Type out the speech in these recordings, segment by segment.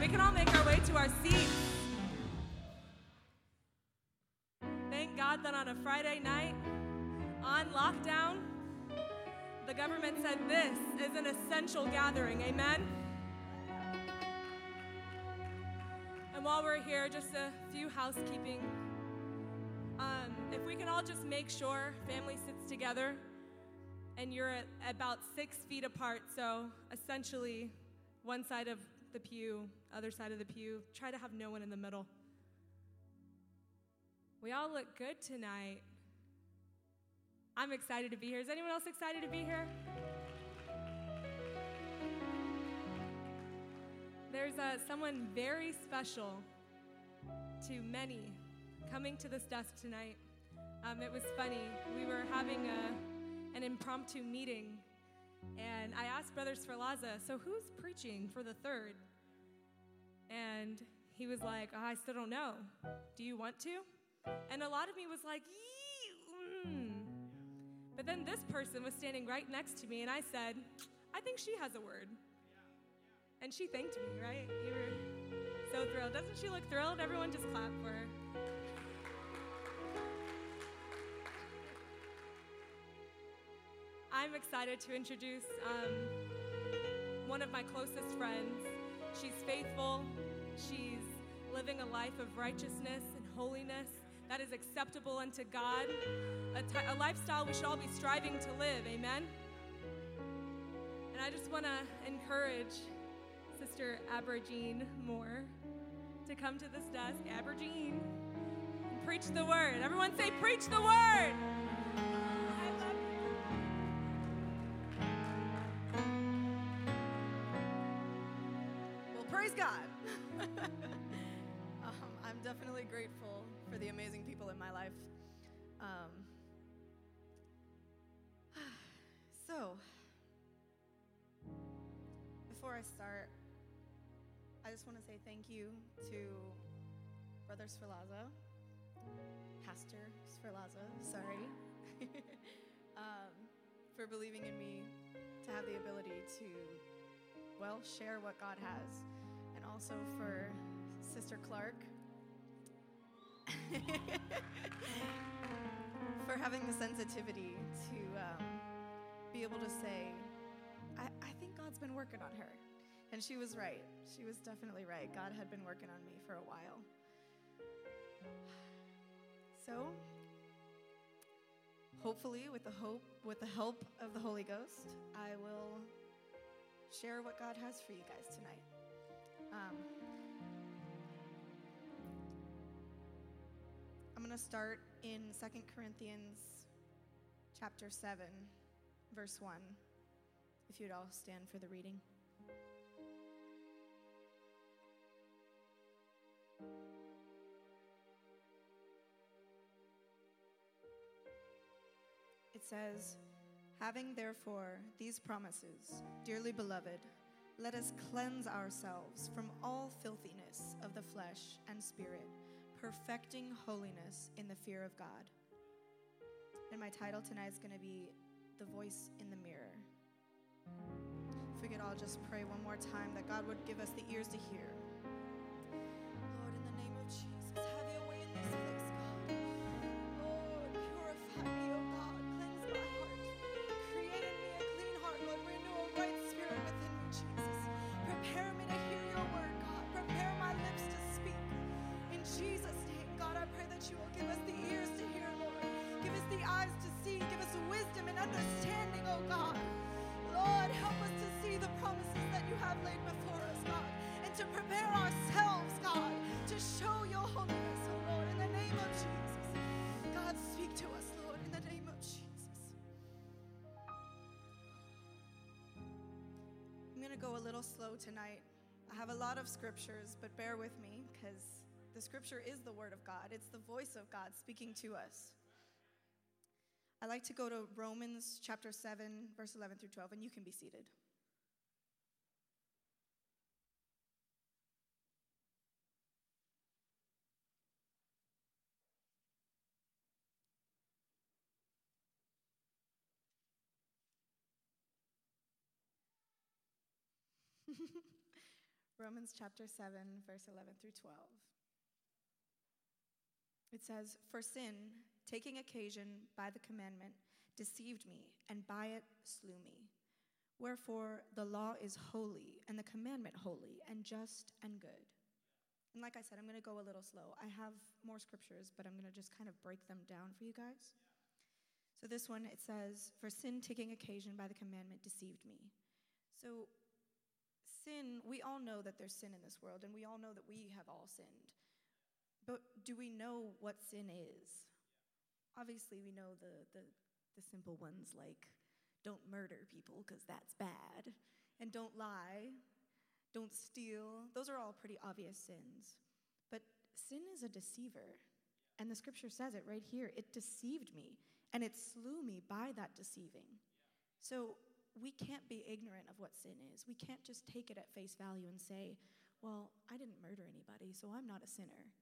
We can all make our way to our seats. Thank God that on a Friday night, on lockdown, the government said this is an essential gathering. Amen? And while we're here, just a few housekeeping. Um, if we can all just make sure family sits together and you're at about six feet apart, so essentially one side of the pew, other side of the pew, try to have no one in the middle. We all look good tonight. I'm excited to be here. Is anyone else excited to be here? There's uh, someone very special to many coming to this desk tonight. Um, it was funny. We were having a, an impromptu meeting, and I asked Brother for so who's preaching for the third? And he was like, oh, I still don't know. Do you want to? And a lot of me was like, mm. But then this person was standing right next to me, and I said, I think she has a word. And she thanked me, right? You were so thrilled. Doesn't she look thrilled? Everyone just clap for her. I'm excited to introduce um, one of my closest friends. She's faithful, she's living a life of righteousness and holiness that is acceptable unto God, a, t- a lifestyle we should all be striving to live. Amen? And I just want to encourage Sister Abergene Moore to come to this desk, Abergene, and preach the word. Everyone say, Preach the word! Praise God. um, I'm definitely grateful for the amazing people in my life. Um, so, before I start, I just want to say thank you to Brother Sferlaza, Pastor Sferlaza, sorry, um, for believing in me to have the ability to, well, share what God has, also for Sister Clark for having the sensitivity to um, be able to say, I, I think God's been working on her. And she was right. She was definitely right. God had been working on me for a while. So, hopefully, with the hope, with the help of the Holy Ghost, I will share what God has for you guys tonight. Um, I'm going to start in Second Corinthians chapter 7, verse 1. If you'd all stand for the reading. It says, Having therefore these promises, dearly beloved, let us cleanse ourselves from all filthiness of the flesh and spirit, perfecting holiness in the fear of God. And my title tonight is going to be The Voice in the Mirror. If we could all just pray one more time that God would give us the ears to hear. Lord, in the name of Jesus, have your way in this place, understanding, oh God. Lord, help us to see the promises that you have laid before us, God, and to prepare ourselves, God, to show your holiness, oh Lord, in the name of Jesus. God, speak to us, Lord, in the name of Jesus. I'm going to go a little slow tonight. I have a lot of scriptures, but bear with me because the scripture is the word of God, it's the voice of God speaking to us. I like to go to Romans chapter 7, verse 11 through 12, and you can be seated. Romans chapter 7, verse 11 through 12. It says, For sin, taking occasion by the commandment, deceived me, and by it slew me. Wherefore the law is holy, and the commandment holy, and just and good. And like I said, I'm going to go a little slow. I have more scriptures, but I'm going to just kind of break them down for you guys. So this one, it says, For sin taking occasion by the commandment deceived me. So sin, we all know that there's sin in this world, and we all know that we have all sinned. But do we know what sin is? Obviously, we know the, the, the simple ones like don't murder people because that's bad, and don't lie, don't steal. Those are all pretty obvious sins. But sin is a deceiver. And the scripture says it right here it deceived me, and it slew me by that deceiving. So we can't be ignorant of what sin is. We can't just take it at face value and say, well, I didn't murder anybody, so I'm not a sinner.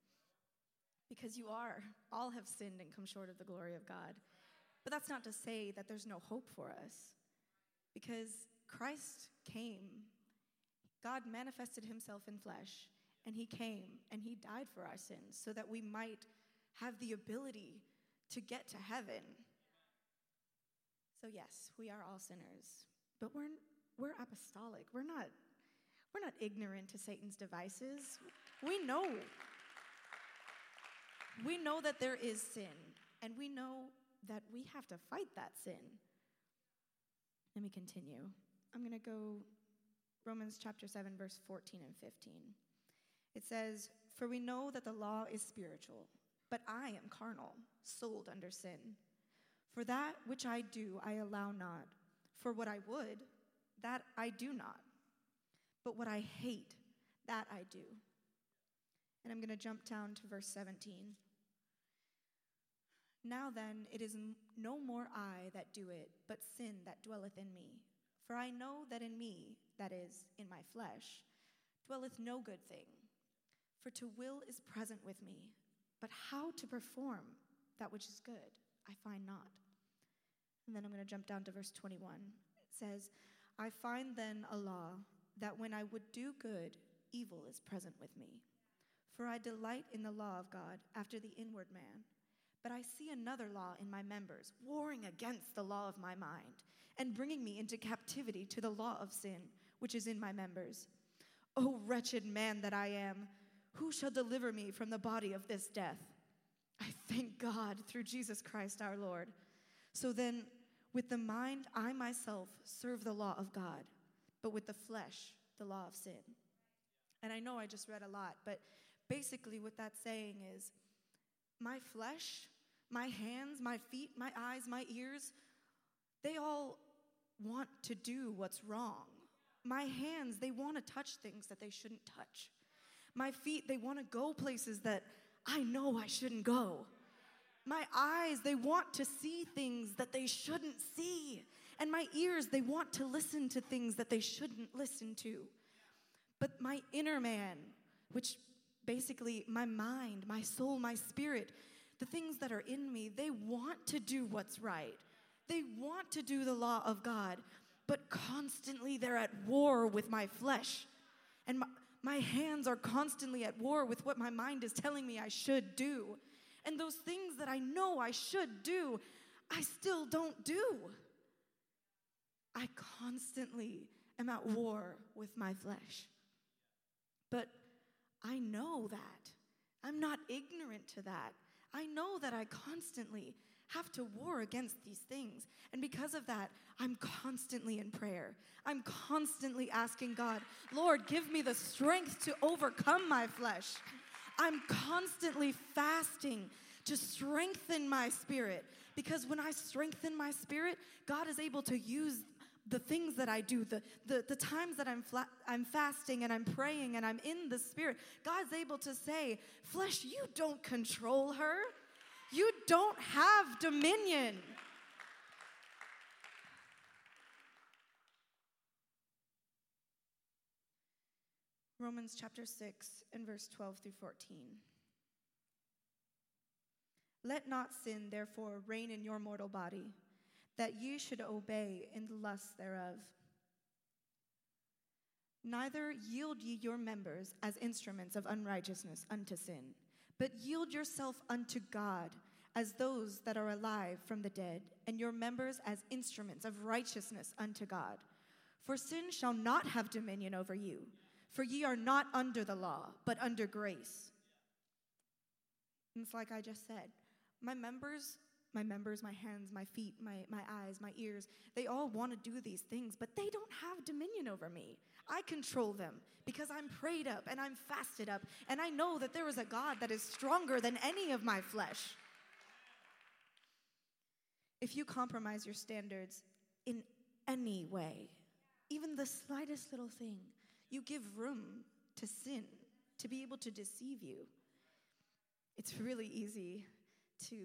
Because you are. All have sinned and come short of the glory of God. But that's not to say that there's no hope for us. Because Christ came, God manifested himself in flesh, and he came and he died for our sins so that we might have the ability to get to heaven so yes, we are all sinners, but we're we're apostolic. We're not we're not ignorant to Satan's devices. We know we know that there is sin, and we know that we have to fight that sin. Let me continue. I'm going to go Romans chapter 7 verse 14 and 15. It says, "For we know that the law is spiritual, but I am carnal, sold under sin." For that which I do, I allow not. For what I would, that I do not. But what I hate, that I do. And I'm going to jump down to verse 17. Now then, it is no more I that do it, but sin that dwelleth in me. For I know that in me, that is, in my flesh, dwelleth no good thing. For to will is present with me, but how to perform that which is good, I find not. And then I'm going to jump down to verse 21. It says, I find then a law that when I would do good, evil is present with me. For I delight in the law of God after the inward man. But I see another law in my members, warring against the law of my mind, and bringing me into captivity to the law of sin, which is in my members. O wretched man that I am, who shall deliver me from the body of this death? I thank God through Jesus Christ our Lord. So then, with the mind, I myself serve the law of God, but with the flesh, the law of sin. And I know I just read a lot, but basically, what that's saying is my flesh, my hands, my feet, my eyes, my ears, they all want to do what's wrong. My hands, they want to touch things that they shouldn't touch. My feet, they want to go places that I know I shouldn't go. My eyes, they want to see things that they shouldn't see. And my ears, they want to listen to things that they shouldn't listen to. But my inner man, which basically my mind, my soul, my spirit, the things that are in me, they want to do what's right. They want to do the law of God, but constantly they're at war with my flesh. And my, my hands are constantly at war with what my mind is telling me I should do. And those things that I know I should do, I still don't do. I constantly am at war with my flesh. But I know that. I'm not ignorant to that. I know that I constantly have to war against these things. And because of that, I'm constantly in prayer. I'm constantly asking God, Lord, give me the strength to overcome my flesh. I'm constantly fasting to strengthen my spirit because when I strengthen my spirit, God is able to use the things that I do, the, the, the times that I'm, fla- I'm fasting and I'm praying and I'm in the Spirit, God's able to say, Flesh, you don't control her. You don't have dominion. Romans chapter 6 and verse 12 through 14. Let not sin, therefore, reign in your mortal body, that ye should obey in the lusts thereof. Neither yield ye your members as instruments of unrighteousness unto sin, but yield yourself unto God as those that are alive from the dead, and your members as instruments of righteousness unto God. For sin shall not have dominion over you, for ye are not under the law, but under grace. It's like I just said my members my members, my hands, my feet, my, my eyes, my ears, they all want to do these things, but they don't have dominion over me. I control them because I'm prayed up and I'm fasted up, and I know that there is a God that is stronger than any of my flesh. If you compromise your standards in any way, even the slightest little thing, you give room to sin to be able to deceive you. It's really easy to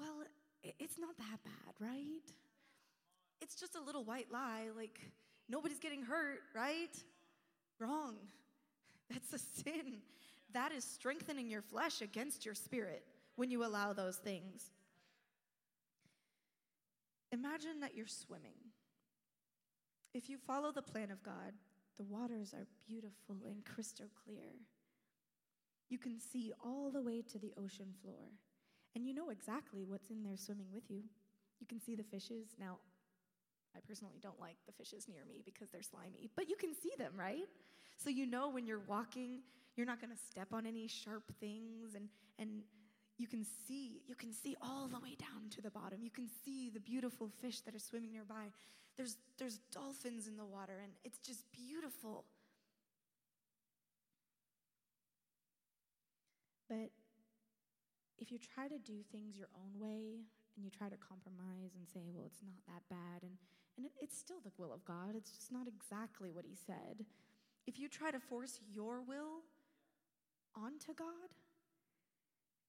well, it's not that bad, right? It's just a little white lie, like nobody's getting hurt, right? Wrong. That's a sin. That is strengthening your flesh against your spirit when you allow those things. Imagine that you're swimming. If you follow the plan of God, the waters are beautiful and crystal clear. You can see all the way to the ocean floor. And you know exactly what's in there swimming with you. You can see the fishes. Now, I personally don't like the fishes near me because they're slimy, but you can see them, right? So you know when you're walking, you're not going to step on any sharp things and and you can see you can see all the way down to the bottom. You can see the beautiful fish that are swimming nearby. There's there's dolphins in the water and it's just beautiful. But if you try to do things your own way and you try to compromise and say, well, it's not that bad, and, and it, it's still the will of God, it's just not exactly what He said. If you try to force your will onto God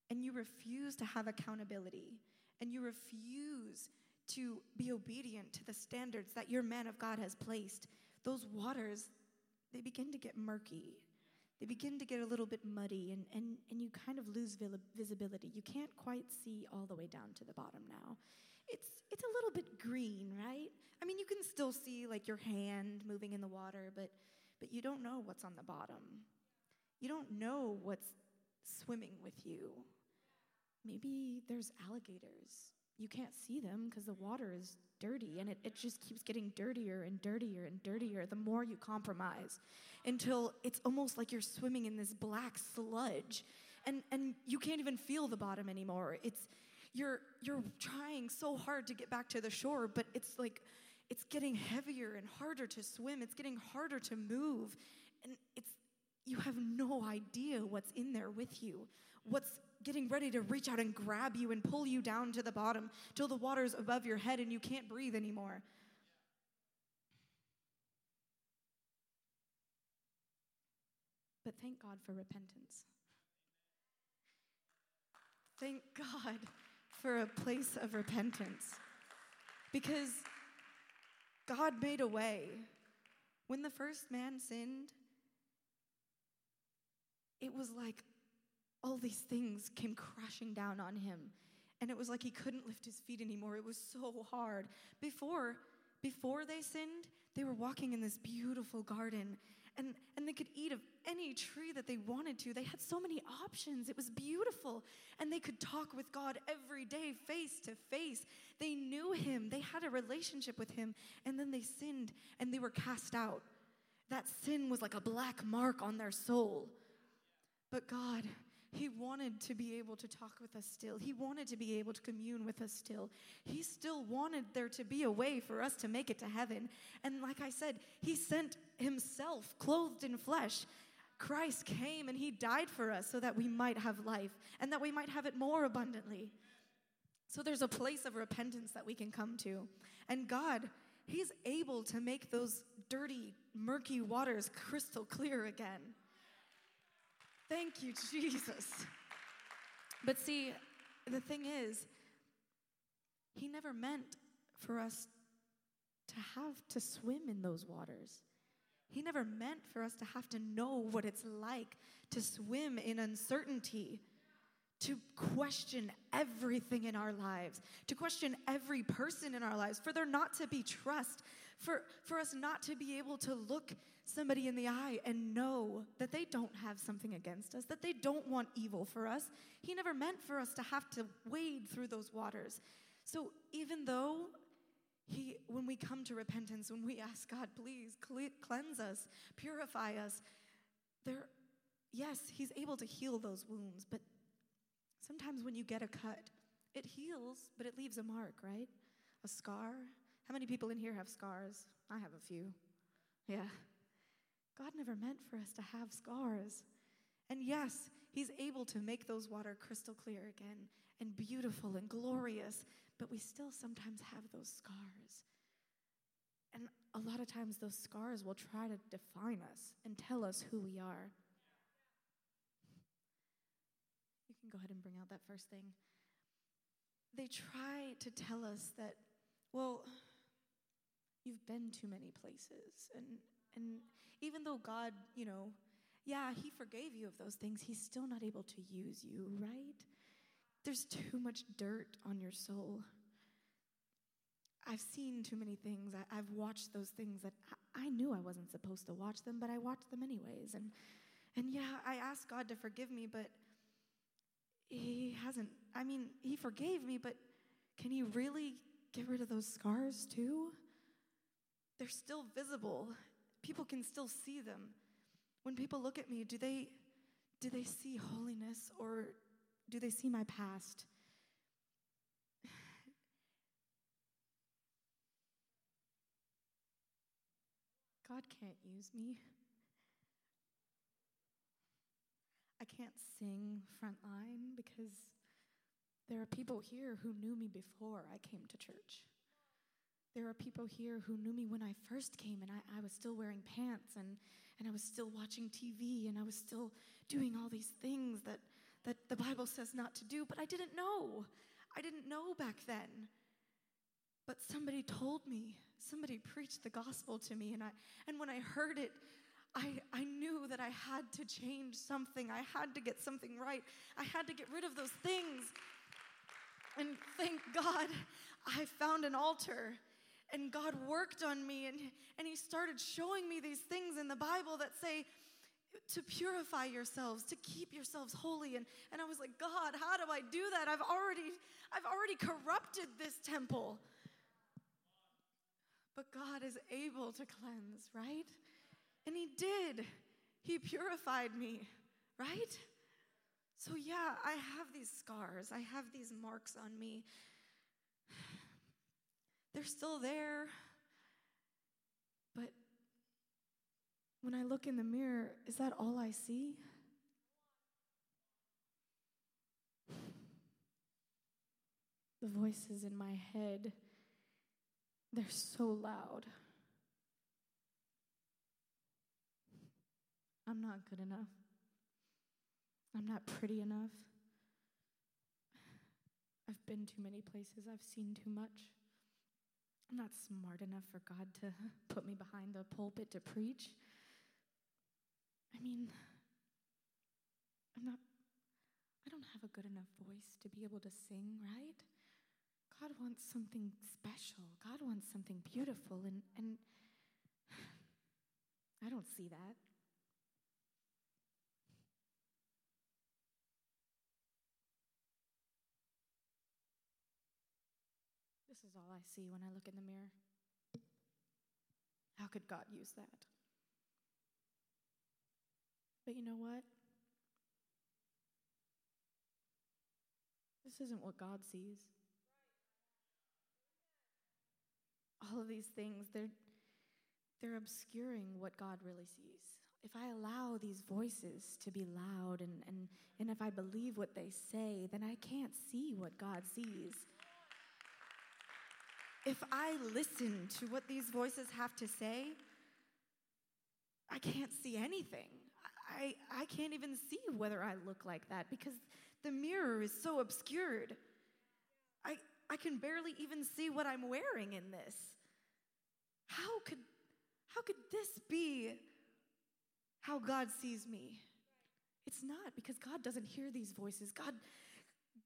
and you refuse to have accountability and you refuse to be obedient to the standards that your man of God has placed, those waters, they begin to get murky they begin to get a little bit muddy and, and, and you kind of lose visibility. You can't quite see all the way down to the bottom now. It's, it's a little bit green, right? I mean, you can still see like your hand moving in the water, but, but you don't know what's on the bottom. You don't know what's swimming with you. Maybe there's alligators. You can't see them because the water is dirty and it, it just keeps getting dirtier and dirtier and dirtier the more you compromise until it's almost like you're swimming in this black sludge and, and you can't even feel the bottom anymore. It's you're you're trying so hard to get back to the shore, but it's like it's getting heavier and harder to swim. It's getting harder to move. And it's you have no idea what's in there with you. What's getting ready to reach out and grab you and pull you down to the bottom till the water's above your head and you can't breathe anymore. But thank God for repentance. Thank God for a place of repentance. Because God made a way. When the first man sinned, it was like all these things came crashing down on him. And it was like he couldn't lift his feet anymore. It was so hard. Before, before they sinned, they were walking in this beautiful garden and, and they could eat of any tree that they wanted to. They had so many options. It was beautiful. And they could talk with God every day, face to face. They knew Him, they had a relationship with Him, and then they sinned and they were cast out. That sin was like a black mark on their soul. But God, he wanted to be able to talk with us still. He wanted to be able to commune with us still. He still wanted there to be a way for us to make it to heaven. And like I said, He sent Himself clothed in flesh. Christ came and He died for us so that we might have life and that we might have it more abundantly. So there's a place of repentance that we can come to. And God, He's able to make those dirty, murky waters crystal clear again. Thank you, Jesus. But see, the thing is, He never meant for us to have to swim in those waters. He never meant for us to have to know what it's like to swim in uncertainty, to question everything in our lives, to question every person in our lives, for there not to be trust, for, for us not to be able to look somebody in the eye and know that they don't have something against us, that they don't want evil for us. He never meant for us to have to wade through those waters. So even though he, when we come to repentance, when we ask God, please cleanse us, purify us, there, yes, He's able to heal those wounds, but sometimes when you get a cut, it heals, but it leaves a mark, right? A scar. How many people in here have scars? I have a few. Yeah. God never meant for us to have scars. And yes, He's able to make those water crystal clear again and beautiful and glorious, but we still sometimes have those scars. And a lot of times, those scars will try to define us and tell us who we are. You can go ahead and bring out that first thing. They try to tell us that, well, you've been too many places, and, and even though God, you know, yeah, He forgave you of those things, He's still not able to use you, right? There's too much dirt on your soul. I've seen too many things. I, have watched those things that I, I knew I wasn't supposed to watch them, but I watched them anyways. And, and yeah, I asked God to forgive me, but He hasn't. I mean, He forgave me, but can He really get rid of those scars too? They're still visible people can still see them. When people look at me, do they do they see holiness or do they see my past? God can't use me. I can't sing frontline because there are people here who knew me before I came to church. There are people here who knew me when I first came and I, I was still wearing pants and, and I was still watching TV and I was still doing all these things that, that the Bible says not to do, but I didn't know. I didn't know back then. But somebody told me, somebody preached the gospel to me, and, I, and when I heard it, I, I knew that I had to change something. I had to get something right. I had to get rid of those things. And thank God I found an altar and God worked on me and, and He started showing me these things in the Bible that say, to purify yourselves, to keep yourselves holy. And, and I was like, God, how do I do that? I've already, I've already corrupted this temple. But God is able to cleanse, right? And He did. He purified me, right? So, yeah, I have these scars, I have these marks on me. They're still there. But when I look in the mirror, is that all I see? The voices in my head, they're so loud. I'm not good enough. I'm not pretty enough. I've been too many places. I've seen too much. I'm not smart enough for God to put me behind the pulpit to preach. I mean, I'm not, I don't have a good enough voice to be able to sing, right? God wants something special. God wants something beautiful, and, and I don't see that. This is all I see when I look in the mirror. How could God use that? But you know what? This isn't what God sees. All of these things, they're, they're obscuring what God really sees. If I allow these voices to be loud and, and, and if I believe what they say, then I can't see what God sees if I listen to what these voices have to say, I can't see anything. I, I can't even see whether I look like that because the mirror is so obscured. I, I can barely even see what I'm wearing in this. How could, how could this be how God sees me? It's not because God doesn't hear these voices. God,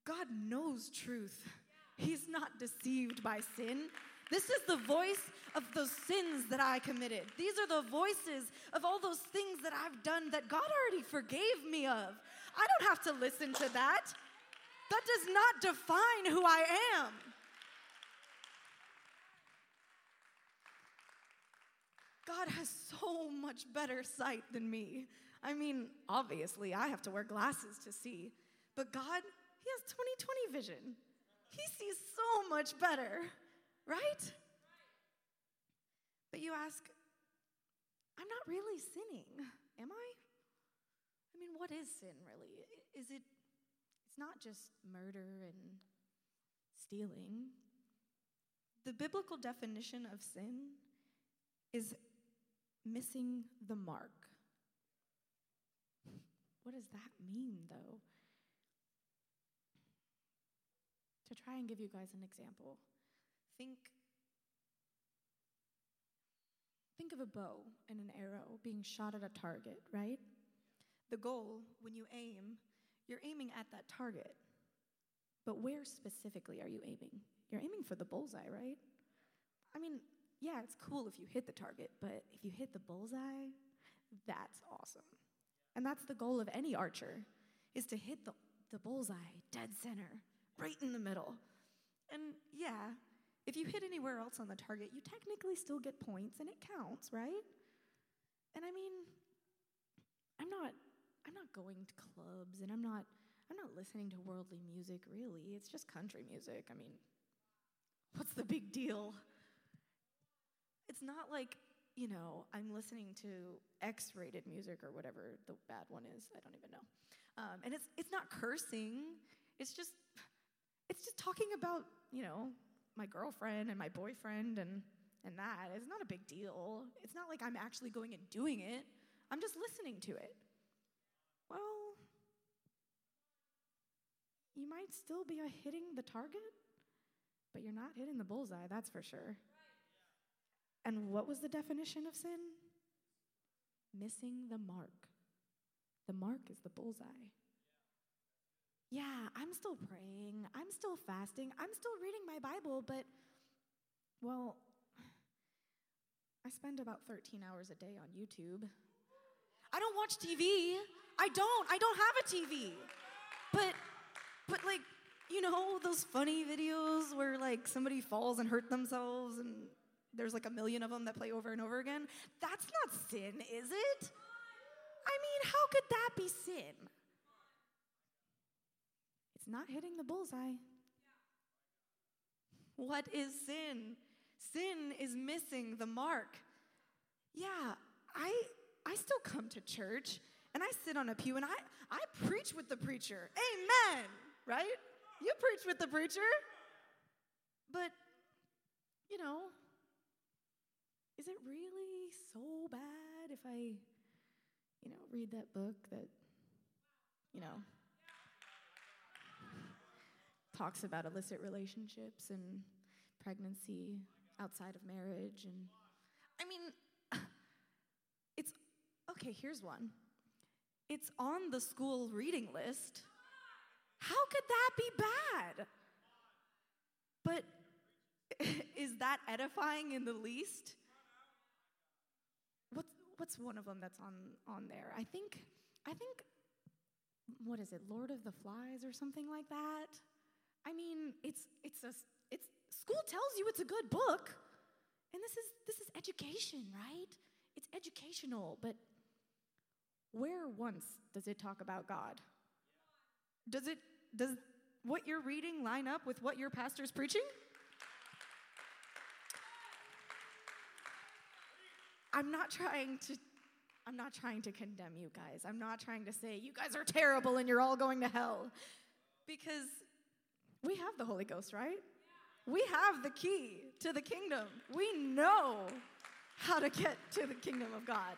God knows truth. He's not deceived by sin. This is the voice of those sins that I committed. These are the voices of all those things that I've done that God already forgave me of. I don't have to listen to that. That does not define who I am. God has so much better sight than me. I mean, obviously, I have to wear glasses to see, but God, He has 20 20 vision. He sees so much better, right? But you ask, I'm not really sinning, am I? I mean, what is sin really? Is it, it's not just murder and stealing. The biblical definition of sin is missing the mark. What does that mean, though? To try and give you guys an example, think think of a bow and an arrow being shot at a target, right? The goal, when you aim, you're aiming at that target. But where specifically are you aiming? You're aiming for the bullseye, right? I mean, yeah, it's cool if you hit the target, but if you hit the bullseye, that's awesome. And that's the goal of any archer, is to hit the, the bullseye dead center, right in the middle. And yeah, if you hit anywhere else on the target, you technically still get points and it counts, right? And I mean, I'm not I'm not going to clubs and I'm not I'm not listening to worldly music really. It's just country music. I mean, what's the big deal? It's not like, you know, I'm listening to X rated music or whatever the bad one is. I don't even know. Um, and it's, it's not cursing, it's just, it's just talking about, you know, my girlfriend and my boyfriend and, and that. It's not a big deal. It's not like I'm actually going and doing it, I'm just listening to it. Well, you might still be hitting the target, but you're not hitting the bullseye, that's for sure. And what was the definition of sin? Missing the mark. The mark is the bullseye. Yeah, I'm still praying. I'm still fasting. I'm still reading my Bible, but, well, I spend about 13 hours a day on YouTube. I don't watch TV. I don't. I don't have a TV. But, but like, you know, those funny videos where like somebody falls and hurt themselves and there's like a million of them that play over and over again. That's not sin, is it? I mean, how could that be sin? It's not hitting the bullseye. What is sin? Sin is missing the mark. Yeah, I I still come to church and I sit on a pew and I I preach with the preacher. Amen. Right? You preach with the preacher. But you know, is it really so bad if I, you know, read that book that, you know, talks about illicit relationships and pregnancy outside of marriage and I mean it's okay, here's one. It's on the school reading list. How could that be bad? But is that edifying in the least? What's what's one of them that's on on there? I think I think what is it? Lord of the Flies or something like that. I mean, it's it's a it's school tells you it's a good book. And this is this is education, right? It's educational, but where once does it talk about God? Does it does what you're reading line up with what your pastor's preaching? I'm not trying to I'm not trying to condemn you guys. I'm not trying to say you guys are terrible and you're all going to hell. Because we have the Holy Ghost, right? We have the key to the kingdom. We know how to get to the kingdom of God.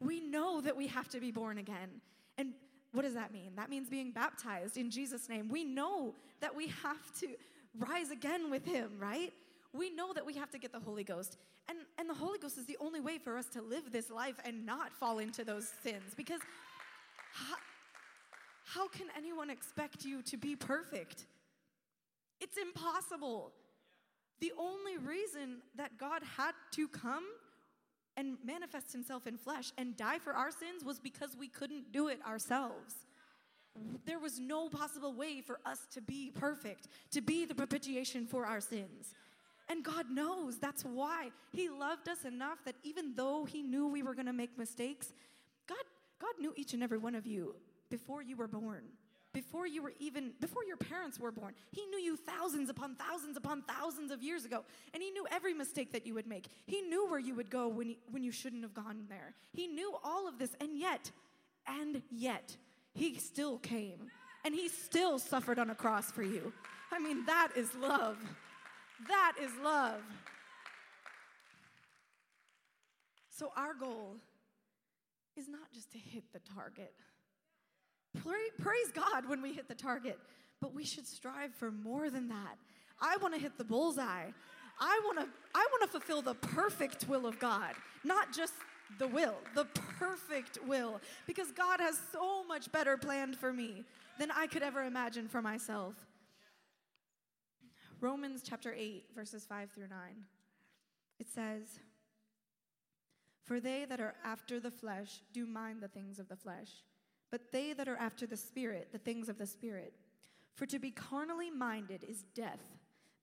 We know that we have to be born again. And what does that mean? That means being baptized in Jesus' name. We know that we have to rise again with Him, right? We know that we have to get the Holy Ghost. And, and the Holy Ghost is the only way for us to live this life and not fall into those sins. Because how, how can anyone expect you to be perfect? It's impossible. The only reason that God had to come and manifest himself in flesh and die for our sins was because we couldn't do it ourselves. There was no possible way for us to be perfect, to be the propitiation for our sins. And God knows that's why He loved us enough that even though He knew we were going to make mistakes, God, God knew each and every one of you before you were born before you were even before your parents were born he knew you thousands upon thousands upon thousands of years ago. And he knew every mistake that you would make. He knew where you would go when, he, when you shouldn't have gone there. He knew all of this and yet and yet he still came. And he still suffered on a cross for you. I mean that is love. That is love. So our goal is not just to hit the target praise God when we hit the target, but we should strive for more than that. I want to hit the bullseye. I want to I want to fulfill the perfect will of God, not just the will, the perfect will, because God has so much better planned for me than I could ever imagine for myself. Romans chapter 8 verses 5 through 9. It says, "For they that are after the flesh do mind the things of the flesh, but they that are after the Spirit, the things of the Spirit. For to be carnally minded is death,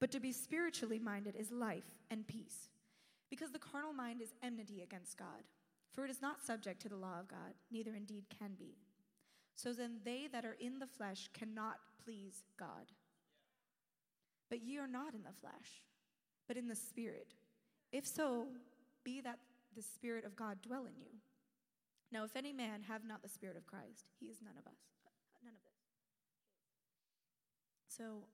but to be spiritually minded is life and peace. Because the carnal mind is enmity against God, for it is not subject to the law of God, neither indeed can be. So then they that are in the flesh cannot please God. But ye are not in the flesh, but in the Spirit. If so, be that the Spirit of God dwell in you. Now, if any man have not the Spirit of Christ, he is none of us. None of this. So,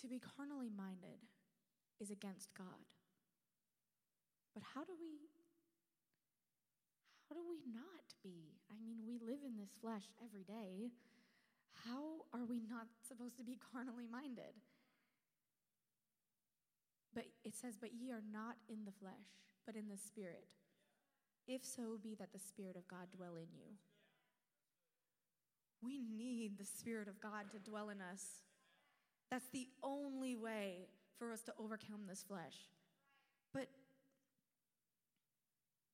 to be carnally minded is against God. But how do we how do we not be? I mean, we live in this flesh every day. How are we not supposed to be carnally minded? But it says, But ye are not in the flesh, but in the spirit if so be that the Spirit of God dwell in you. We need the Spirit of God to dwell in us. That's the only way for us to overcome this flesh. But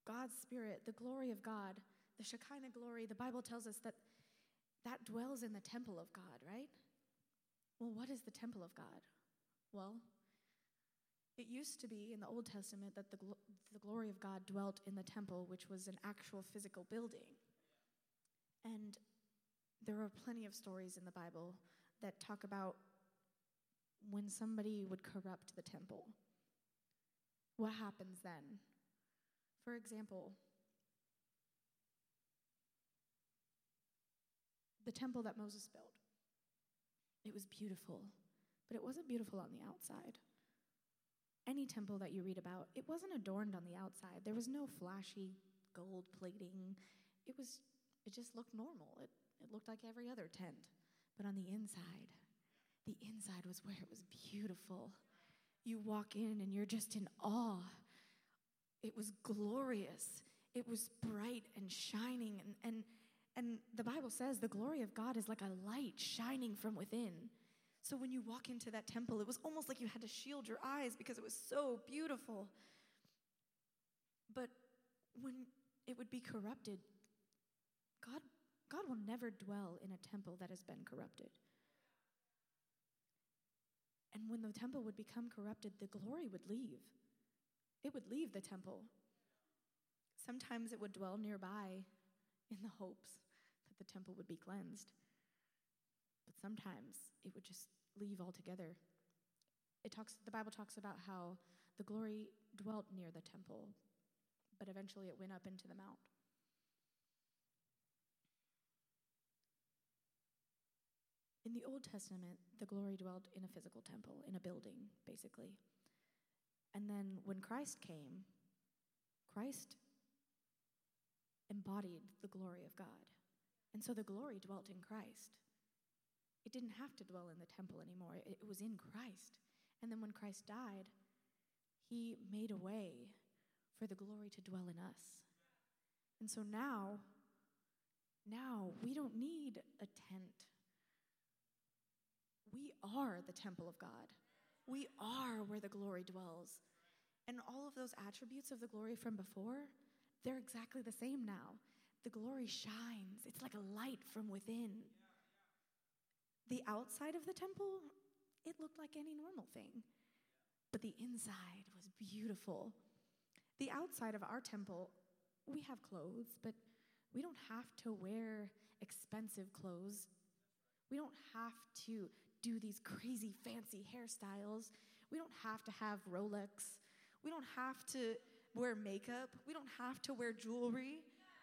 God's Spirit, the glory of God, the Shekinah glory, the Bible tells us that that dwells in the temple of God, right? Well, what is the temple of God? Well, it used to be in the Old Testament that the, gl- the glory of God dwelt in the temple, which was an actual physical building. And there are plenty of stories in the Bible that talk about when somebody would corrupt the temple. What happens then? For example, the temple that Moses built. It was beautiful, but it wasn't beautiful on the outside any temple that you read about, it wasn't adorned on the outside. There was no flashy gold plating. It was it just looked normal. It it looked like every other tent. But on the inside, the inside was where it was beautiful. You walk in and you're just in awe. It was glorious. It was bright and shining and and and the Bible says the glory of God is like a light shining from within. So when you walk into that temple, it was almost like you had to shield your eyes because it was so beautiful. But when it would be corrupted, God, God will never dwell in a temple that has been corrupted. And when the temple would become corrupted, the glory would leave. It would leave the temple. Sometimes it would dwell nearby in the hopes that the temple would be cleansed. But sometimes it would just leave altogether. It talks, the Bible talks about how the glory dwelt near the temple, but eventually it went up into the mount. In the Old Testament, the glory dwelt in a physical temple, in a building, basically. And then when Christ came, Christ embodied the glory of God. And so the glory dwelt in Christ. It didn't have to dwell in the temple anymore, it, was in Christ. And then when Christ died, he made a way for the glory to dwell in us. And so now, now we don't need a tent. We are the temple of God. We are where the glory dwells. And all of those attributes of the glory from before, they're exactly the same now. The glory shines, it's like a light from within. The outside of the temple, it looked like any normal thing, but the inside was beautiful. The outside of our temple, we have clothes, but we don't have to wear expensive clothes. We don't have to do these crazy fancy hairstyles. We don't have to have Rolex. We don't have to wear makeup. We don't have to wear jewelry.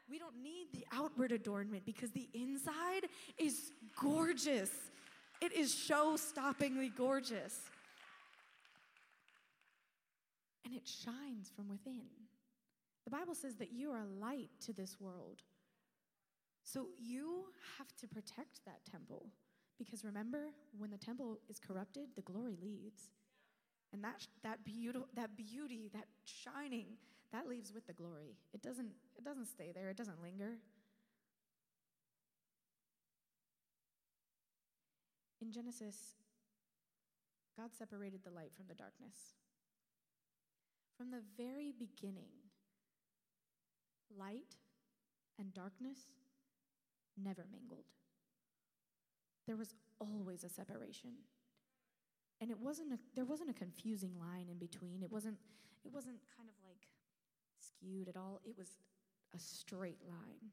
We don't need the outward adornment because the inside is gorgeous. It is show stoppingly gorgeous. And it shines from within. The Bible says that you are a light to this world. So you have to protect that temple. Because remember, when the temple is corrupted, the glory leaves. And that, that, beautiful, that beauty, that shining, that leaves with the glory. It doesn't, it doesn't stay there, it doesn't linger. In Genesis, God separated the light from the darkness. From the very beginning, light and darkness never mingled. There was always a separation. And it wasn't a, there wasn't a confusing line in between. It wasn't, it wasn't kind of like skewed at all. It was a straight line.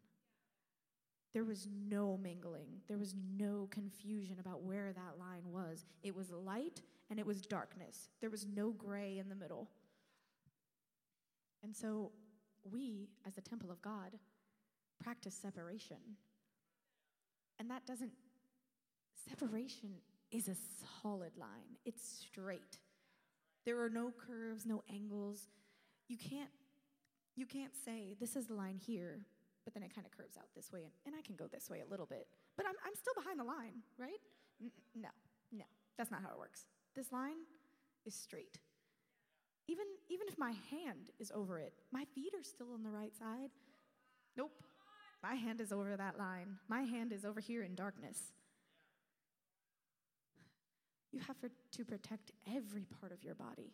There was no mingling. There was no confusion about where that line was. It was light and it was darkness. There was no gray in the middle. And so we, as the temple of God, practice separation. And that doesn't, separation is a solid line, it's straight. There are no curves, no angles. You can't, you can't say, this is the line here, but then it kind of curves out this way, and, and I can go this way a little bit. But I'm, I'm still behind the line, right? N- no, no, that's not how it works. This line is straight. Even, even if my hand is over it, my feet are still on the right side. Nope. My hand is over that line. My hand is over here in darkness. You have to protect every part of your body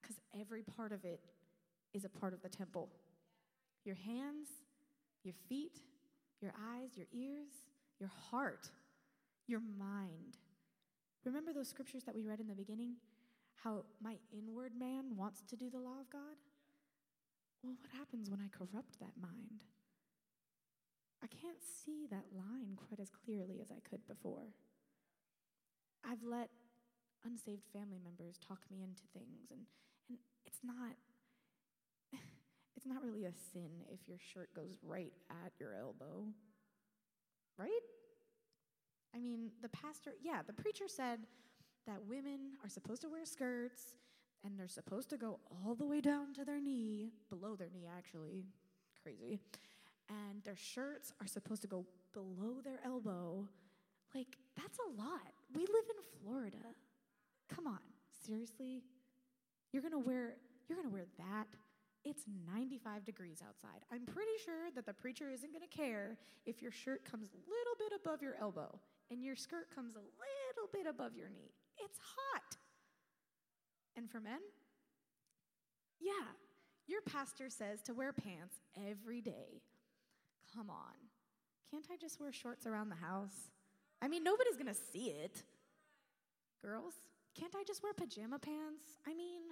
because every part of it is a part of the temple. Your hands, your feet, your eyes, your ears, your heart, your mind. Remember those scriptures that we read in the beginning? How my inward man wants to do the law of God? Well, what happens when I corrupt that mind? I can't see that line quite as clearly as I could before. I've let unsaved family members talk me into things, and, and it's not. It's not really a sin if your shirt goes right at your elbow, right? I mean, the pastor, yeah, the preacher said that women are supposed to wear skirts and they're supposed to go all the way down to their knee, below their knee, actually. Crazy. And their shirts are supposed to go below their elbow. Like, that's a lot. We live in Florida. Come on, seriously? You're gonna wear you're gonna wear that? It's 95 degrees outside. I'm pretty sure that the preacher isn't gonna care if your shirt comes a little bit above your elbow and your skirt comes a little bit above your knee. It's hot. And for men, yeah, your pastor says to wear pants every day. Come on. Can't I just wear shorts around the house? I mean, nobody's gonna see it. Girls, can't I just wear pajama pants? I mean,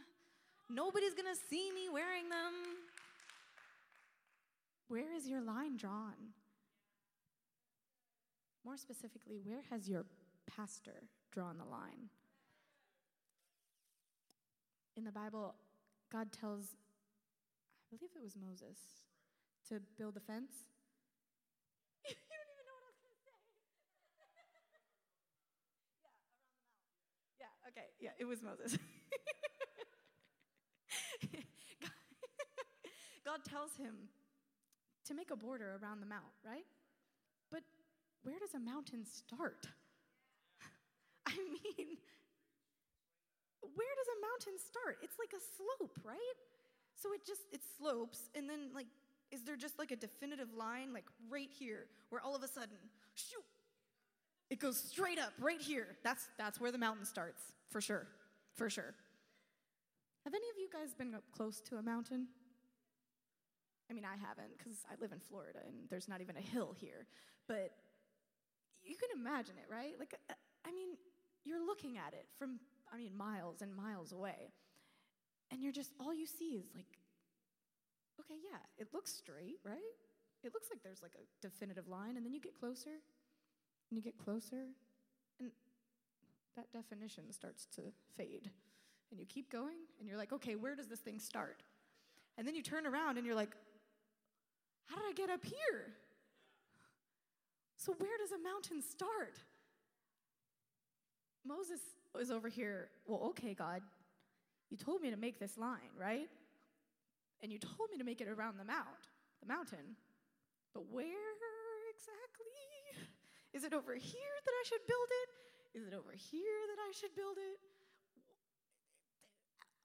nobody's gonna see me wearing them. Where is your line drawn? More specifically, where has your pastor drawn the line? In the Bible, God tells, I believe it was Moses, to build a fence. you don't even know what I was going to say. yeah, around the mountain. Yeah, okay, yeah, it was Moses. God tells him to make a border around the mount, right? But where does a mountain start? I mean, where does a mountain start? It's like a slope, right? So it just it slopes and then like is there just like a definitive line like right here where all of a sudden shoot it goes straight up right here. That's that's where the mountain starts for sure. for sure. Have any of you guys been up close to a mountain? I mean, I haven't because I live in Florida and there's not even a hill here. But you can imagine it, right? Like, uh, I mean, you're looking at it from, I mean, miles and miles away. And you're just, all you see is like, okay, yeah, it looks straight, right? It looks like there's like a definitive line. And then you get closer and you get closer and that definition starts to fade. And you keep going and you're like, okay, where does this thing start? And then you turn around and you're like, how did I get up here? So, where does a mountain start? Moses is over here, well, okay, God, you told me to make this line, right? And you told me to make it around the mount, the mountain. But where exactly? Is it over here that I should build it? Is it over here that I should build it?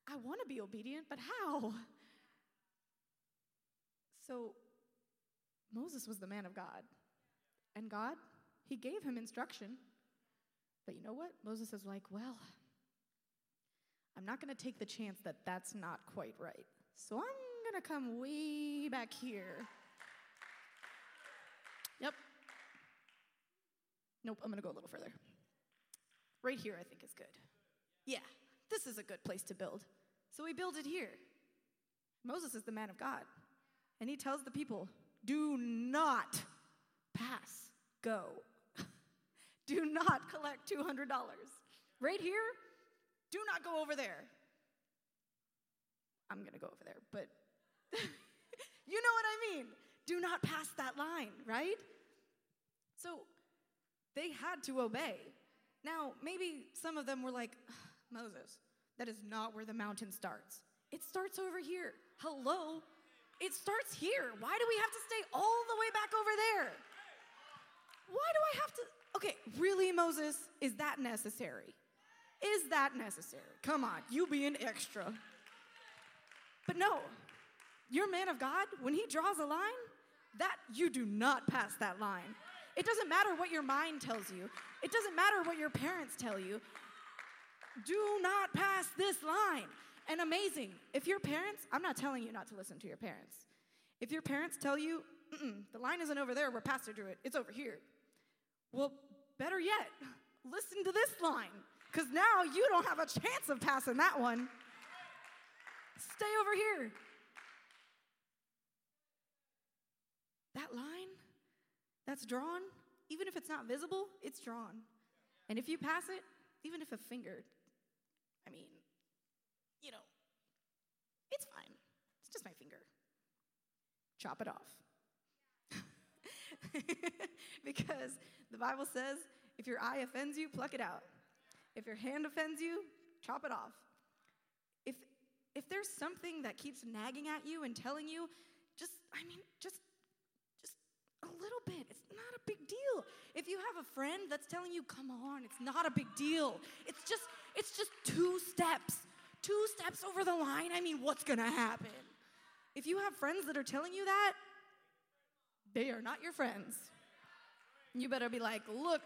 I want to be obedient, but how? So Moses was the man of God. And God, he gave him instruction. But you know what? Moses is like, well, I'm not going to take the chance that that's not quite right. So I'm going to come way back here. Yep. Nope, I'm going to go a little further. Right here, I think, is good. Yeah, this is a good place to build. So we build it here. Moses is the man of God. And he tells the people, do not pass go. do not collect $200. Right here, do not go over there. I'm to go over there, but you know what I mean. Do not pass that line, right? So they had to obey. Now, maybe some of them were like, Moses, that is not where the mountain starts. It starts over here. Hello? It starts here. Why do we have to stay all the way back over there? Why do I have to? Okay, really, Moses? Is that necessary? Is that necessary? Come on, you be an extra. But no, your man of God, when he draws a line, that you do not pass that line. It doesn't matter what your mind tells you. It doesn't matter what your parents tell you. Do not pass this line. And amazing, if your parents, I'm not telling you not to listen to your parents. If your parents tell you, the line isn't over there where Pastor drew it, it's over here. Well, better yet, listen to this line, because now you don't have a chance of passing that one. Stay over here. That line that's drawn, even if it's not visible, it's drawn. And if you pass it, even if a finger, I mean, you know, it's fine. It's just my finger. Chop it off. because the Bible says if your eye offends you, pluck it out. If your hand offends you, chop it off. If, if there's something that keeps nagging at you and telling you, just, I mean, just, just a little bit. It's not a big deal. If you have a friend that's telling you, come on, it's not a big deal. It's just, it's just two steps two steps over the line, I mean, what's gonna happen? If you have friends that are telling you that, they are not your friends. You better be like, look,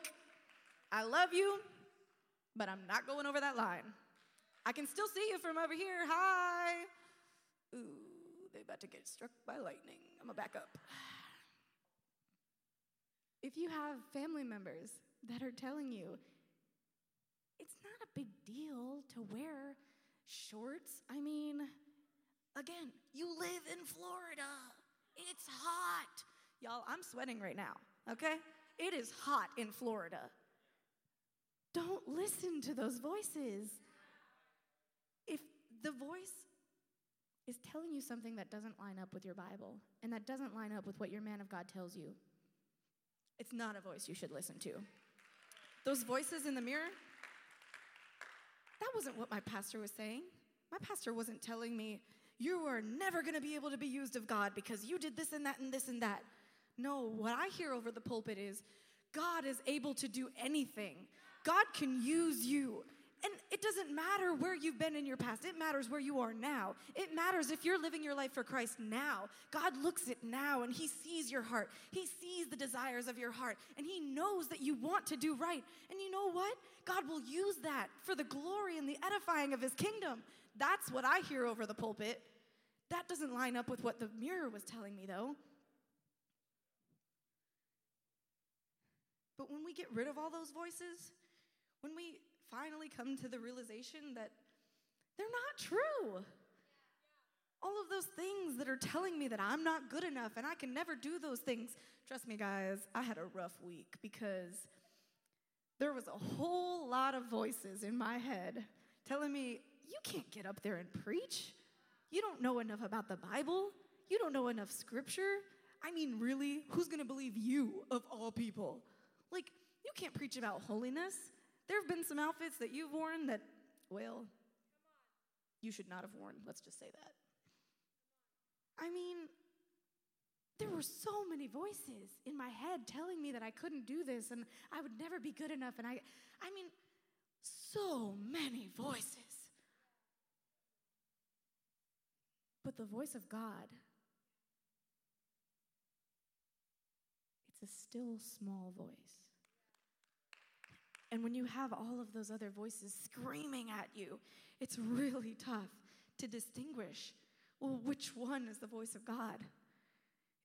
I love you, but I'm not going over that line. I can still see you from over here. Hi. Ooh, they about to get struck by lightning. I'm gonna back up. If you have family members that are telling you, it's not a big deal to wear shorts. I mean, again, you live in Florida. It's hot. Y'all, I'm sweating right now, okay? It is hot in Florida. Don't listen to those voices. If the voice is telling you something that doesn't line up with your Bible and that doesn't line up with what your man of God tells you, it's not a voice you should listen to. Those voices in the mirror, that wasn't what my pastor was saying. My pastor wasn't telling me, you are never going to be able to be used of God because you did this and that and this and that. No, what I hear over the pulpit is God is able to do anything. God can use you And it doesn't matter where you've been in your past, it matters where you are now. It matters if you're living your life for Christ now. God looks at now and He sees your heart, He sees the desires of your heart, and He knows that you want to do right. And you know what? God will use that for the glory and the edifying of His kingdom. That's what I hear over the pulpit. That doesn't line up with what the mirror was telling me, though. But when we get rid of all those voices, when we finally come to the realization that they're not true. All of those things that are telling me that I'm not good enough and I can never do those things. Trust me, guys, I had a rough week because there was a whole lot of voices in my head telling me, You can't get up there and preach. You don't know enough about the Bible. You don't know enough scripture. I mean, really, who's gonna believe you of all people? Like, you can't preach about holiness. There have been some outfits that you've worn that, well, you should not have worn. Let's just say that. I mean, there were so many voices in my head telling me that I couldn't do this and I would never be good enough. And I, I mean, so many voices. But the voice of God, it's a still small voice. And when you have all of those other voices screaming at you, it's really tough to distinguish well, which one is the voice of God?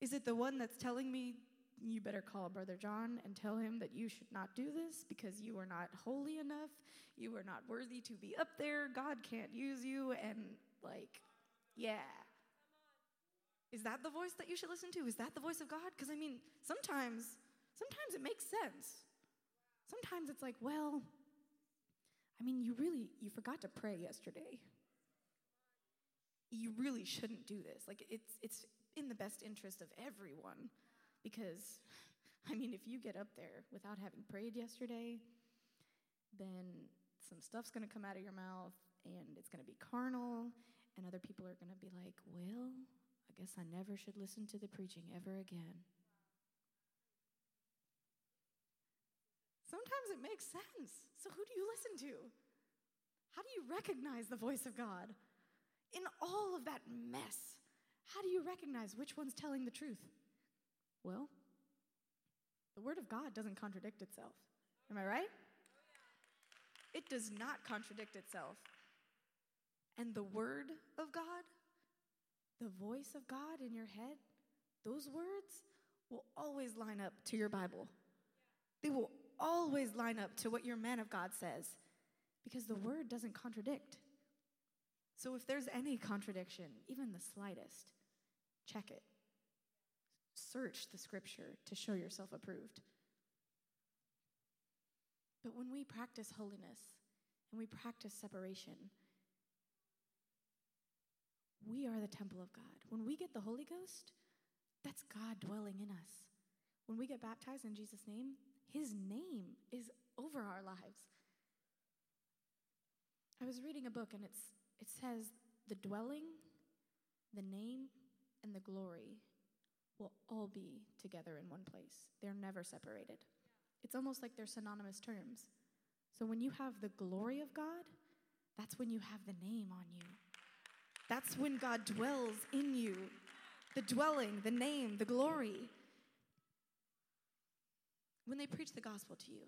Is it the one that's telling me, you better call Brother John and tell him that you should not do this because you are not holy enough, you are not worthy to be up there, God can't use you, and like, yeah. Is that the voice that you should listen to? Is that the voice of God? Because I mean, sometimes, sometimes it makes sense. Sometimes it's like, well, I mean, you really you forgot to pray yesterday. You really shouldn't do this. Like it's it's in the best interest of everyone because I mean, if you get up there without having prayed yesterday, then some stuff's going to come out of your mouth and it's going to be carnal and other people are going to be like, "Well, I guess I never should listen to the preaching ever again." Sometimes it makes sense. So, who do you listen to? How do you recognize the voice of God? In all of that mess, how do you recognize which one's telling the truth? Well, the Word of God doesn't contradict itself. Am I right? It does not contradict itself. And the Word of God, the voice of God in your head, those words will always line up to your Bible. They will always line up to what your man of God says because the word doesn't contradict. So if there's any contradiction, even the slightest, check it. Search the scripture to show yourself approved. But when we practice holiness and we practice separation, we are the temple of God. When we get the Holy Ghost, that's God dwelling in us. When we get baptized in Jesus' name, his name is over our lives. I was reading a book and it's, it says the dwelling, the name, and the glory will all be together in one place. They're never separated. It's almost like they're synonymous terms. So when you have the glory of God, that's when you have the name on you. That's when God dwells in you. The dwelling, the name, the glory when they preach the gospel to you,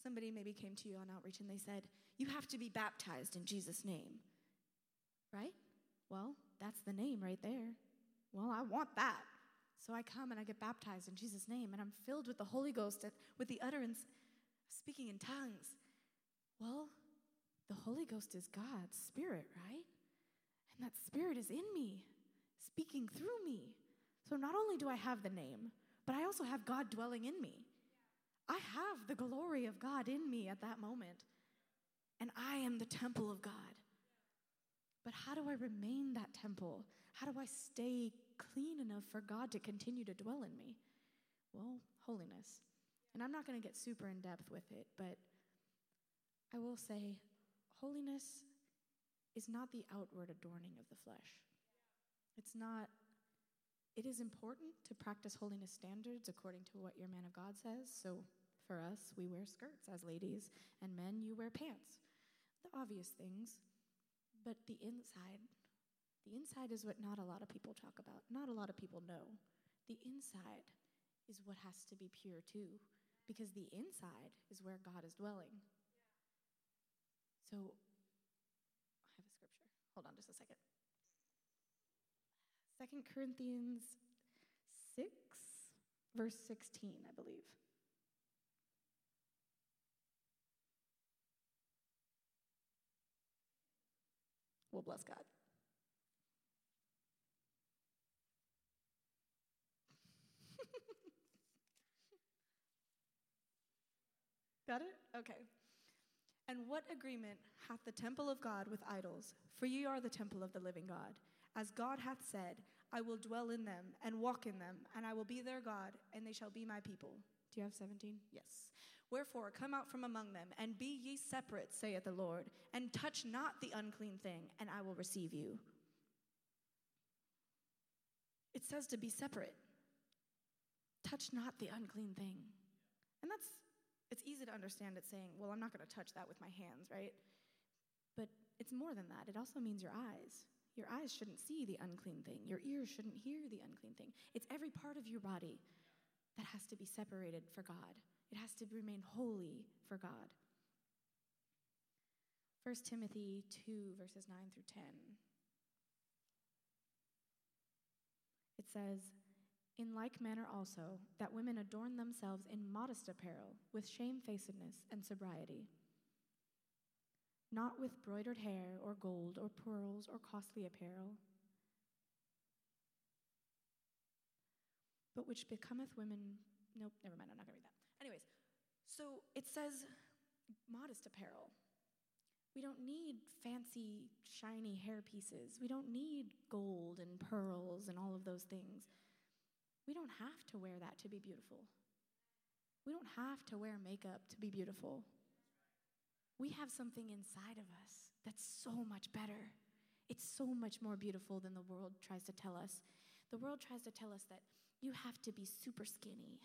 somebody maybe came to you on outreach and they said, You have to be baptized in Jesus' name. Right? Well, that's the name right there. Well, I want that. So I come and I get baptized in Jesus' name and I'm filled with the Holy Ghost uh, with the utterance speaking in tongues. Well, the Holy Ghost is God's Spirit, right? And that Spirit is in me, speaking through me. So not only do I have the name, but I also have God dwelling in me. I have the glory of God in me at that moment, and I am the temple of God. But how do I remain that temple? How do I stay clean enough for God to continue to dwell in me? Well, holiness. And I'm not going to get super in depth with it, but I will say holiness is not the outward adorning of the flesh. It's not it is important to practice holiness standards according to what your man of God says. So for us, we wear skirts as ladies, and men, you wear pants. the obvious things, but the inside, the inside is what not a lot of people talk about, not a lot of people know. The inside is what has to be pure too, because the inside is where God is dwelling. So, 2 Corinthians 6, verse 16, I believe. Well, bless God. Got it? Okay. And what agreement hath the temple of God with idols? For ye are the temple of the living God. As God hath said, I will dwell in them and walk in them, and I will be their God, and they shall be my people. Do you have 17? Yes. Wherefore, come out from among them, and be ye separate, saith the Lord, and touch not the unclean thing, and I will receive you. It says to be separate. Touch not the unclean thing. And that's, it's easy to understand it saying, well, I'm not going to touch that with my hands, right? But it's more than that. It also means your eyes. Your eyes shouldn't see the unclean thing, your ears shouldn't hear the unclean thing. It's every part of your body that has to be separated for God. It has to remain holy for God. 1 Timothy 2, verses 9 through 10. It says, In like manner also, that women adorn themselves in modest apparel, with shamefacedness and sobriety, not with broidered hair, or gold, or pearls, or costly apparel, but which becometh women. Nope, never mind, I'm not to read that. Anyways, so it says modest apparel. We don't need fancy, shiny hair pieces. We don't need gold and pearls and all of those things. We don't have to wear that to be beautiful. We don't have to wear makeup to be beautiful. We have something inside of us that's so much better. It's so much more beautiful than the world tries to tell us. The world tries to tell us that you have to be super skinny.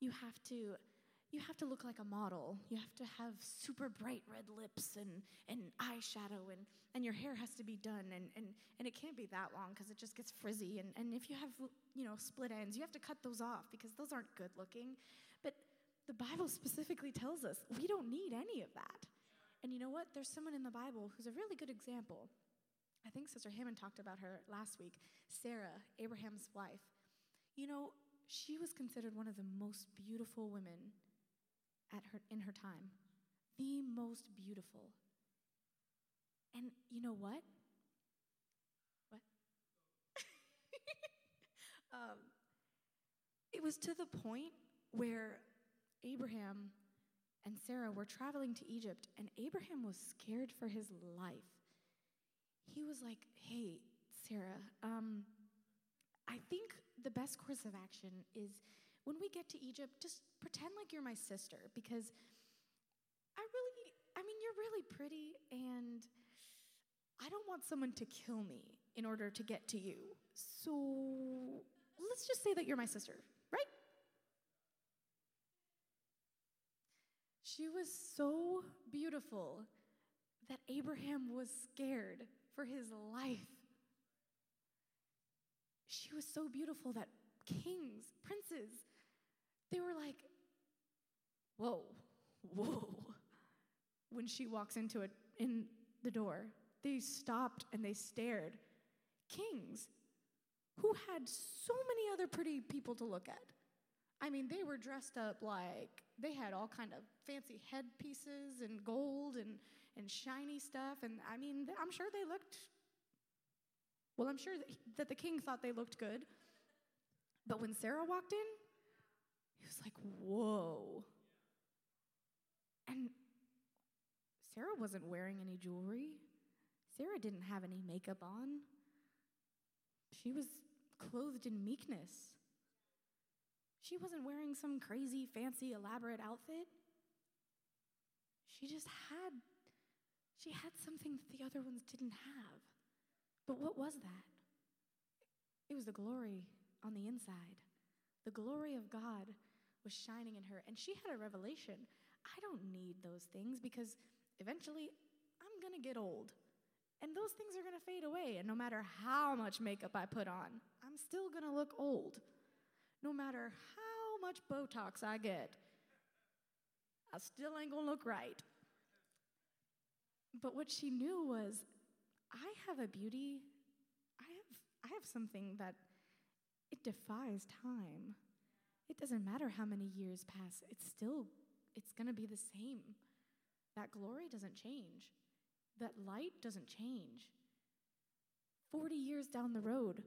You have to you have to look like a model. You have to have super bright red lips and, and eyeshadow, and, and your hair has to be done. And, and, and it can't be that long because it just gets frizzy. And, and if you have you know, split ends, you have to cut those off because those aren't good looking. But the Bible specifically tells us we don't need any of that. And you know what? There's someone in the Bible who's a really good example. I think Sister Hammond talked about her last week Sarah, Abraham's wife. You know, she was considered one of the most beautiful women at her, in her time. The most beautiful. And you know what? What? um, it was to the point where Abraham and Sarah were traveling to Egypt, and Abraham was scared for his life. He was like, Hey, Sarah, um, I think the best course of action is when we get to Egypt, just pretend like you're my sister because I really, I mean, you're really pretty and I don't want someone to kill me in order to get to you. So let's just say that you're my sister, right? She was so beautiful that Abraham was scared for his life. She was so beautiful that kings, princes, they were like, whoa, whoa. When she walks into it in the door, they stopped and they stared. Kings who had so many other pretty people to look at. I mean, they were dressed up like they had all kind of fancy headpieces and gold and, and shiny stuff. And I mean, I'm sure they looked, well, I'm sure that the king thought they looked good. But when Sarah walked in, he was like, whoa. And Sarah wasn't wearing any jewelry. Sarah didn't have any makeup on. She was clothed in meekness. She wasn't wearing some crazy, fancy, elaborate outfit. She just had, she had something that the other ones didn't have. But what was that? It was the glory on the inside. The glory of God was shining in her, and she had a revelation. I don't need those things because eventually I'm gonna get old. And those things are gonna fade away. And no matter how much makeup I put on, I'm still gonna look old. No matter how much Botox I get, I still ain't gonna look right. But what she knew was I have a beauty, I have, I have something that it defies time. It doesn't matter how many years pass, it's still, it's gonna be the same. That glory doesn't change. That light doesn't change. 40 years down the road,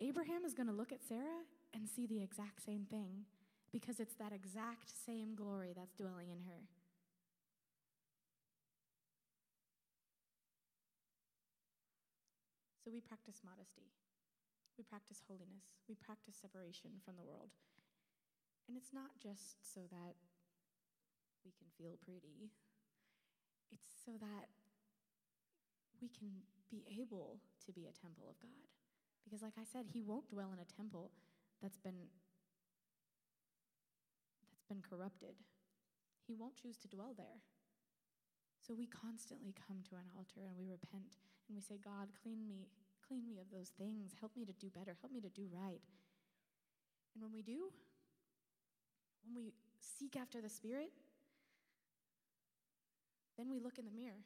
Abraham is going to look at Sarah and see the exact same thing because it's that exact same glory that's dwelling in her. So we practice modesty. We practice holiness. We practice separation from the world. And it's not just so that we can feel pretty, it's so that we can be able to be a temple of God. Because, like I said, He won't dwell in a temple that's been that's been corrupted. He won't choose to dwell there. So we constantly come to an altar and we repent and we say, God, clean me, clean me of those things. Help me to do better. Help me to do right. And when we do, when we seek after the Spirit, then we look in the mirror.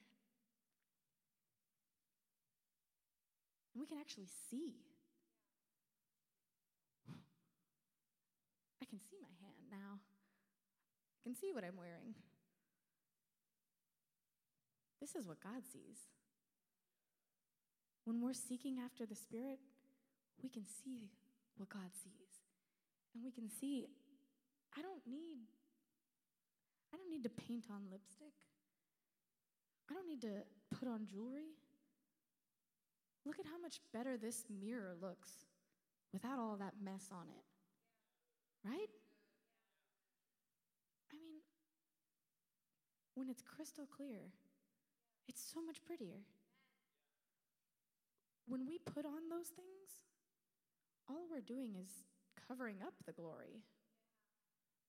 And we can actually see. Can see my hand now. I can see what I'm wearing. This is what God sees. When we're seeking after the Spirit, we can see what God sees. And we can see I don't need I don't need to paint on lipstick. I don't need to put on jewelry. Look at how much better this mirror looks without all that mess on it. Right? I mean, when it's crystal clear, it's so much prettier. When we put on those things, all we're doing is covering up the glory.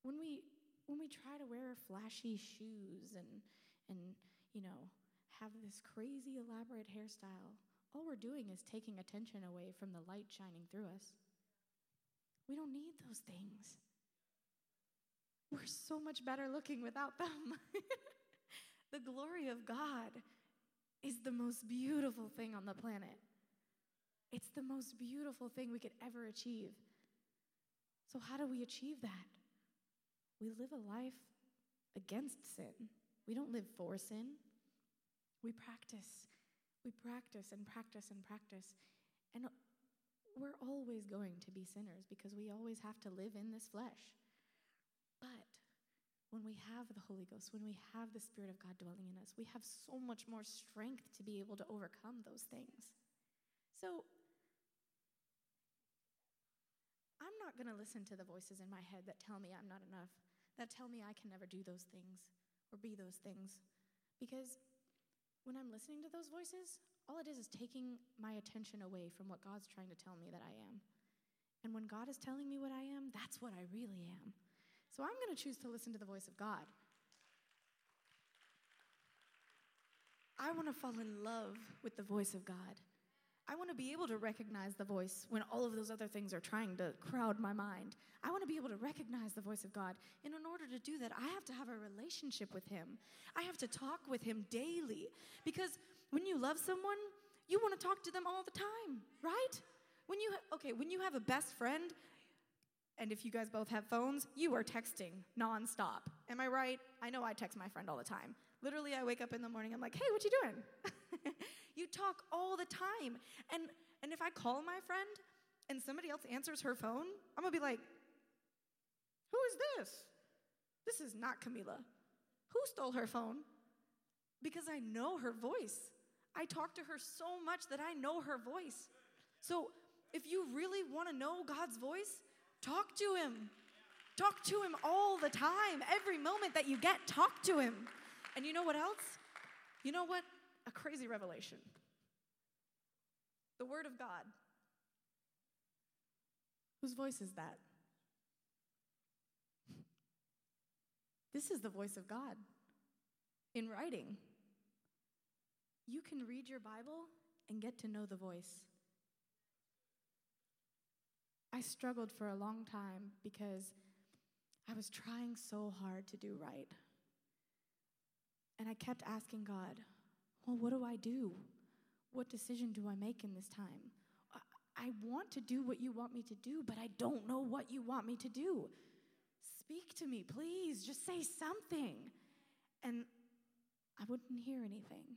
When we when we try to wear flashy shoes and and you know, have this crazy elaborate hairstyle, all we're doing is taking attention away from the light shining through us. We don't need those things. We're so much better looking without them. the glory of God is the most beautiful thing on the planet. It's the most beautiful thing we could ever achieve. So, how do we achieve that? We live a life against sin. We don't live for sin. We practice. We practice and practice and practice. And we're always going to be sinners because we always have to live in this flesh. But when we have the Holy Ghost, when we have the Spirit of God dwelling in us, we have so much more strength to be able to overcome those things. So, I'm not going to listen to the voices in my head that tell me I'm not enough, that tell me I can never do those things or be those things. Because when I'm listening to those voices, all it is is taking my attention away from what God's trying to tell me that I am. And when God is telling me what I am, that's what I really am. So I'm going to choose to listen to the voice of God. I want to fall in love with the voice of God. I want to be able to recognize the voice when all of those other things are trying to crowd my mind. I want to be able to recognize the voice of God. And in order to do that, I have to have a relationship with Him. I have to talk with Him daily. Because when you love someone, you want to talk to them all the time, right? When you, okay, when you have a best friend, and if you guys both have phones, you are texting nonstop. Am I right? I know I text my friend all the time. Literally, I wake up in the morning, I'm like, hey, what you doing? you talk all the time. And, and if I call my friend and somebody else answers her phone, I'm gonna be like, who is this? This is not Camila. Who stole her phone? Because I know her voice. I talk to her so much that I know her voice. So if you really wanna know God's voice, talk to Him. Talk to Him all the time. Every moment that you get, talk to Him. And you know what else? You know what? A crazy revelation. The Word of God. Whose voice is that? This is the voice of God in writing. You can read your Bible and get to know the voice. I struggled for a long time because I was trying so hard to do right. And I kept asking God, well, what do I do? What decision do I make in this time? I want to do what you want me to do, but I don't know what you want me to do. Speak to me, please. Just say something. And I wouldn't hear anything.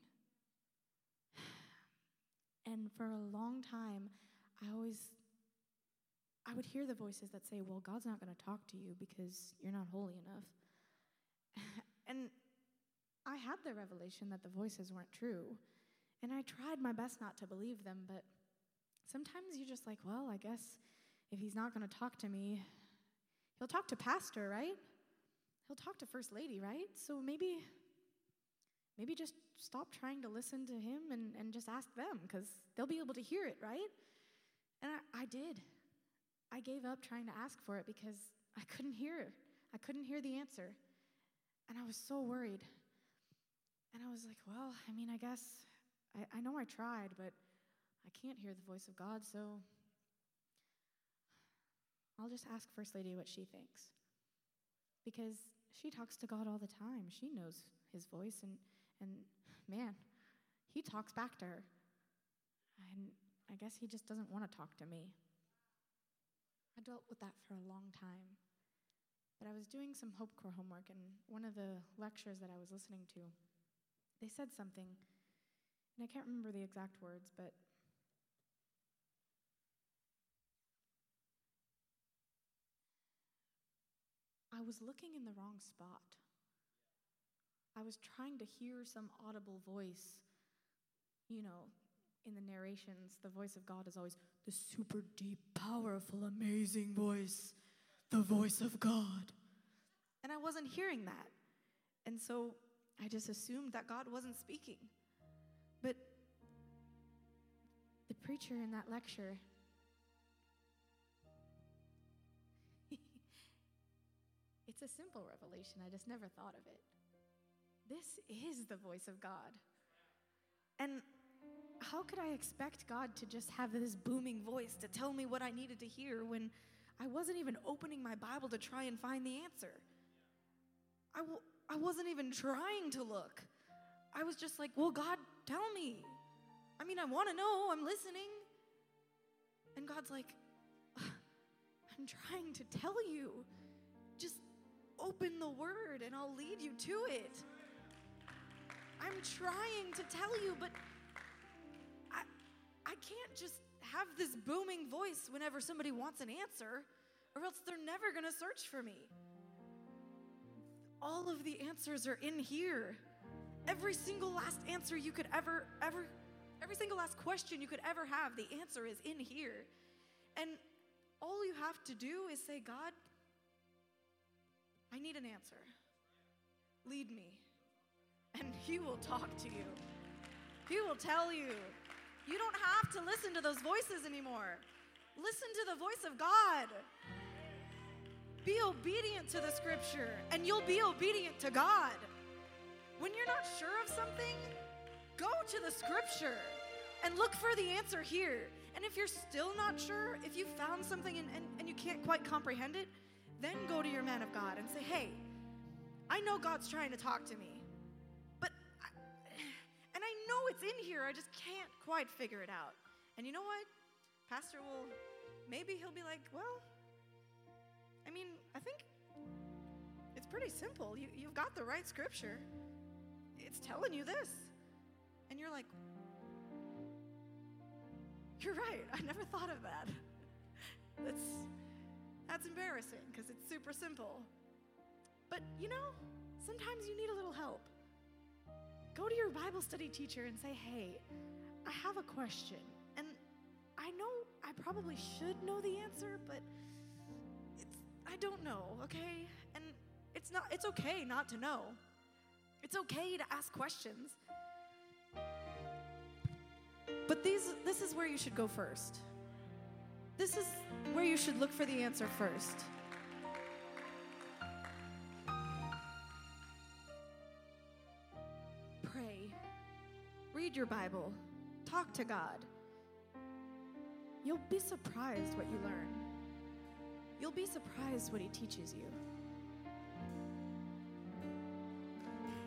And for a long time, I always I would hear the voices that say, "Well, God's not going to talk to you because you're not holy enough." and I had the revelation that the voices weren't true. And I tried my best not to believe them, but sometimes you're just like, well, I guess if he's not going to talk to me, he'll talk to pastor, right? He'll talk to first lady, right? So maybe maybe just stop trying to listen to him and, and just ask them because they'll be able to hear it, right? And I, I did. I gave up trying to ask for it because I couldn't hear. it. I couldn't hear the answer. And I was so worried. And I was like, well, I mean, I guess I, I know I tried, but I can't hear the voice of God, so I'll just ask First Lady what she thinks. Because she talks to God all the time. She knows his voice, and, and man, he talks back to her. And I guess he just doesn't want to talk to me. I dealt with that for a long time. But I was doing some Hope Corps homework, and one of the lectures that I was listening to, they said something, and I can't remember the exact words, but I was looking in the wrong spot. I was trying to hear some audible voice. You know, in the narrations, the voice of God is always the super deep, powerful, amazing voice, the voice of God. And I wasn't hearing that. And so I just assumed that God wasn't speaking. But the preacher in that lecture, it's a simple revelation. I just never thought of it. This is the voice of God. And how could I expect God to just have this booming voice to tell me what I needed to hear when I wasn't even opening my Bible to try and find the answer? I w- I wasn't even trying to look. I was just like, well, God, tell me. I mean, I want to know, I'm listening. And God's like, I'm trying to tell you. Just open the word and I'll lead you to it. I'm trying to tell you, but I, I can't just have this booming voice whenever somebody wants an answer, or else they're never going to search for me. All of the answers are in here. Every single last answer you could ever, ever, every single last question you could ever have, the answer is in here. And all you have to do is say, God, I need an answer. Lead me. And He will talk to you. He will tell you. You don't have to listen to those voices anymore. Listen to the voice of God. Be obedient to the scripture, and you'll be obedient to God. When you're not sure of something, go to the scripture and look for the answer here. And if you're still not sure, if you found something and, and, and you can't quite comprehend it, then go to your man of God and say, hey, I know God's trying to talk to me, know it's in here, I just can't quite figure it out. And you know what? Pastor will, maybe he'll be like, well, I mean, I think it's pretty simple. You, you've got the right scripture, it's telling you this. And you're like, you're right. I never thought of that. That's, that's embarrassing because it's super simple. But you know, sometimes you need a little help. Go to your Bible study teacher and say, hey, I have a question. And I know I probably should know the answer, but I don't know, okay? And it's not it's okay not to know. It's okay to ask questions. But these this is where you should go first. This is where you should look for the answer first. Read your Bible, talk to God. You'll be surprised what you learn. You'll be surprised what He teaches you.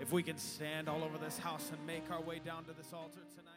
If we can stand all over this house and make our way down to this altar tonight.